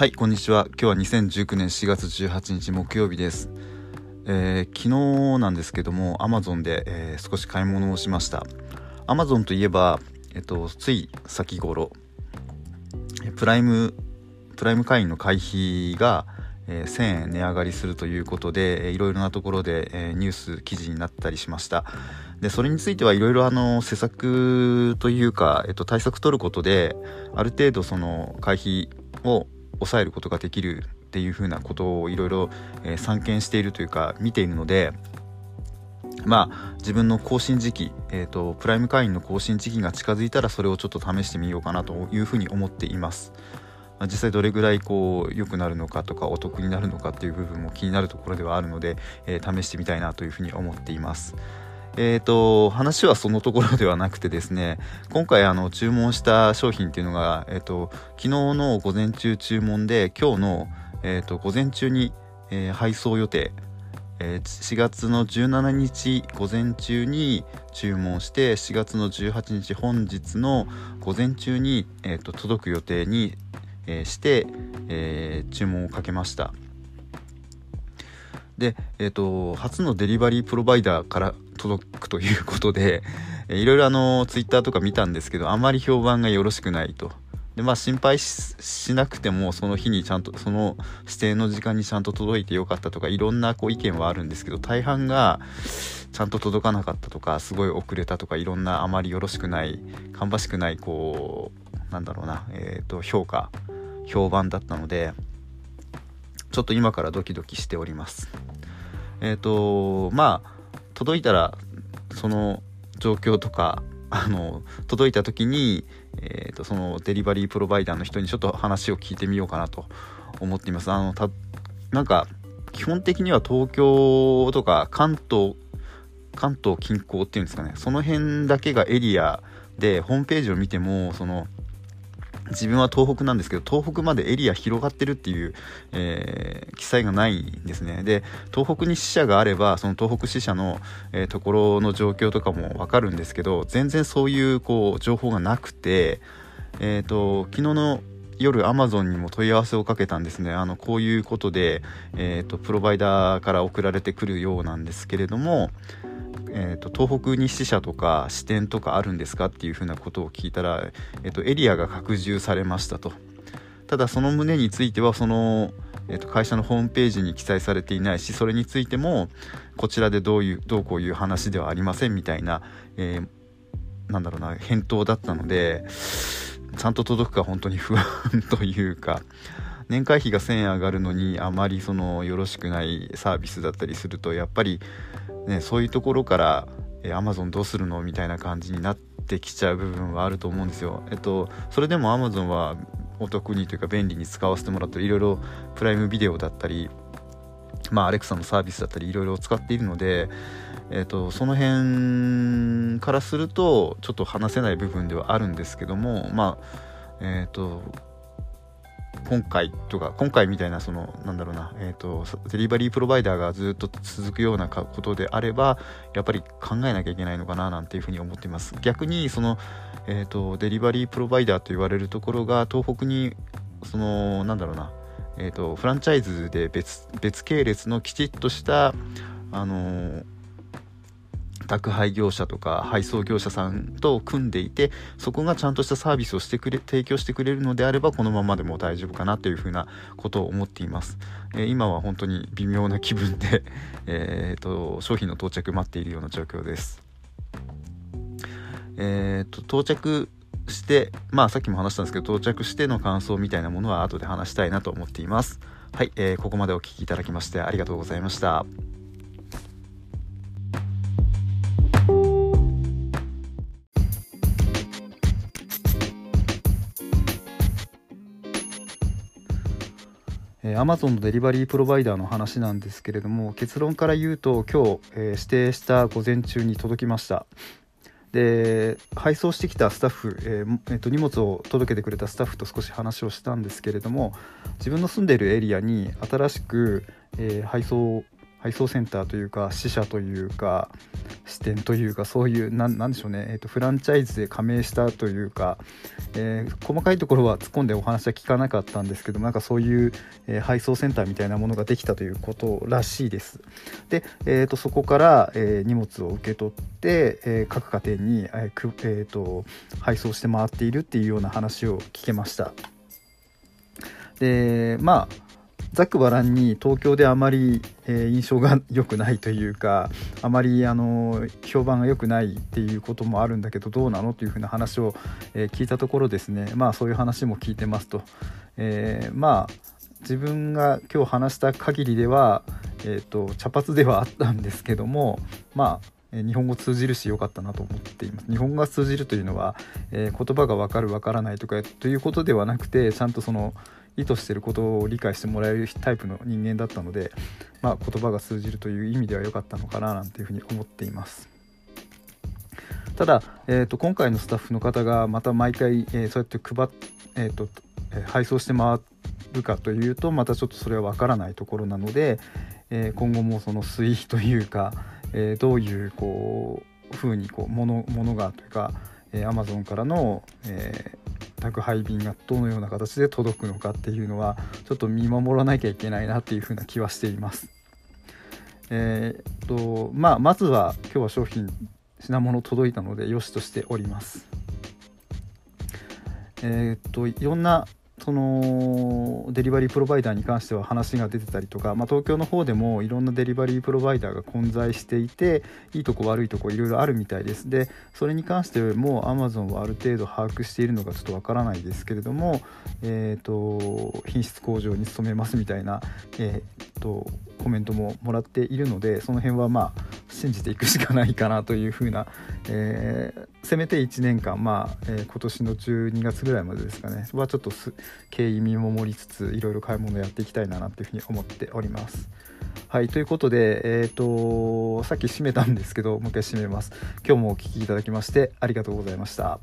はいこんにちは。今日は2019年4月18日木曜日です、えー昨日なんですけども Amazon で、えー少し買い物をしました。Amazon といえば、えっと、つい先頃プライムプライム会員の会費が、えー1000円値上がりするということで、えーいろいろなところで、えーニュース記事になったりしました。でそれについてはいろいろあの施策というか、えっと、対策取ることである程度その会費を抑えることができるっていうふうなことをいろいろえ散見しているというか見ているのでまあ自分の更新時期、えー、とプライム会員の更新時期が近づいたらそれをちょっと試してみようかなというふうに思っています。まあ実際どれぐらいこう良くなるのかとかお得になるのかっていう部分も気になるところではあるので、えー試してみたいなというふうに思っています。えー、と話はそのところではなくてですね今回あの注文した商品っていうのが、えー、と昨日の午前中注文で今日の、えー、と午前中に、えー配送予定えー4月の17日午前中に注文して4月の18日本日の午前中に、えーと届く予定に、えーして、えー注文をかけました。で、えー、と初のデリバリープロバイダーから届くということで、いろいろあのツイッターとか見たんですけどあまり評判がよろしくないと。でまあ心配しなくてもその日にちゃんとその指定の時間にちゃんと届いてよかったとかいろんなこう意見はあるんですけど大半がちゃんと届かなかったとかすごい遅れたとかいろんなあまりよろしくない芳しくないこうなんだろうな、えー、と評価評判だったのでちょっと今からドキドキしております。えっ、とまあ届いたらその状況とかあの届いた時に、えー、とそのデリバリープロバイダーの人にちょっと話を聞いてみようかなと思っています。あのたなんか基本的には東京とか関東関東近郊っていうんですかね。その辺だけがエリアでホームページを見てもその自分は東北なんですけど東北までエリア広がってるっていう、えー記載がないんですね。で東北に支社があればその東北支社の、えーところの状況とかも分かるんですけど全然そういうこう情報がなくてえっ、と昨日の夜アマゾンにも問い合わせをかけたんですね。あのこういうことで、えー、とプロバイダーから送られてくるようなんですけれども、えー、と東北に支社とか支店とかあるんですかっていうふうなことを聞いたら、えー、とエリアが拡充されましたと。ただその旨についてはその、えー、と会社のホームページに記載されていないしそれについてもこちらでどういうどうこういう話ではありませんみたいな、えーなんだろうな返答だったのでちゃんと届くか本当に不安というか。年会費が1000円上がるのにあまりそのよろしくないサービスだったりするとやっぱり、ね、そういうところから「え Amazon どうするの?」みたいな感じになってきちゃう部分はあると思うんですよ。えっと、それでも Amazon はお得にというか便利に使わせてもらっていろいろプライムビデオだったりまあ、アレクサのサービスだったりいろいろ使っているので、えー、とその辺からするとちょっと話せない部分ではあるんですけどもまあえっ、と今回とか今回みたいなそのなんだろうな、えー、とデリバリープロバイダーがずっと続くようなことであればやっぱり考えなきゃいけないのかななんていうふうに思っています。逆にその、えー、とデリバリープロバイダーと言われるところが東北にそのなんだろうなえー、とフランチャイズで別別系列のきちっとした、あのー宅配業者とか配送業者さんと組んでいてそこがちゃんとしたサービスをしてくれ提供してくれるのであればこのままでも大丈夫かなというふうなことを思っています、えー今は本当に微妙な気分で、え、と商品の到着待っているような状況です。えー、と到着してまあさっきも話したんですけど到着しての感想みたいなものは後で話したいなと思っています。はい、えーここまでお聞きいただきましてありがとうございました。えー Amazon のデリバリープロバイダーの話なんですけれども結論から言うと今日、えー指定した午前中に届きました。で配送してきたスタッフ、えーえーと荷物を届けてくれたスタッフと少し話をしたんですけれども自分の住んでいるエリアに新しく、えー配送配送センターというか支社というか支店というかそういうなんでしょうね、えーと、フランチャイズで加盟したというか、えー、細かいところは突っ込んでお話は聞かなかったんですけどなんかそういう、えー、配送センターみたいなものができたということらしいです。で、えーと、そこから、えー、荷物を受け取って、え各家庭に、えーえーと配送して回っているっていうような話を聞けました。でまあざっくばらんに東京であまり、え、印象が良くないというかあまりあの評判が良くないっていうこともあるんだけどどうなのというふうな話を、え、聞いたところですね。まあそういう話も聞いてますと、えー、まあ自分が今日話した限りでは、えーと、茶髪ではあったんですけどもまあ日本語通じるし良かったなと思っています日本語が通じるというのは、えー、言葉が分かる分からないとかということではなくてちゃんとその意図してることを理解してもらえるタイプの人間だったので、まあ、言葉が通じるという意味では良かったのかななんていうふうに思っています。ただ、えーと、今回のスタッフの方がまた毎回、えー、そうやって配っ、えーとえ配送して回るかというとまたちょっとそれは分からないところなので、えー、今後もその推移というか、えー、どういうこう風にこうものものがというか、えー、Amazon からの、え宅配便がどのような形で届くのかっていうのはちょっと見守らなきゃいけないなっていうふうな気はしています。えー、っとまあまずは今日は商品品物届いたのでよしとしております。えー、っといろんなそのデリバリープロバイダーに関しては話が出てたりとか、まあ、東京の方でもいろんなデリバリープロバイダーが混在していていいとこ悪いとこいろいろあるみたいです。でそれに関しても Amazon はある程度把握しているのかちょっとわからないですけれども、えーと、品質向上に努めますみたいな、えーとコメントももらっているのでその辺はまあ信じていくしかないかなというふうな、えー、せめて1年間まあ、えー、今年の12月ぐらいまでですかねはちょっと経緯見守りつついろいろ買い物やっていきたいなというふうに思っております。はいということで、えーと、さっき閉めたんですけどもう一回閉めます。今日もお聴きいただきましてありがとうございました。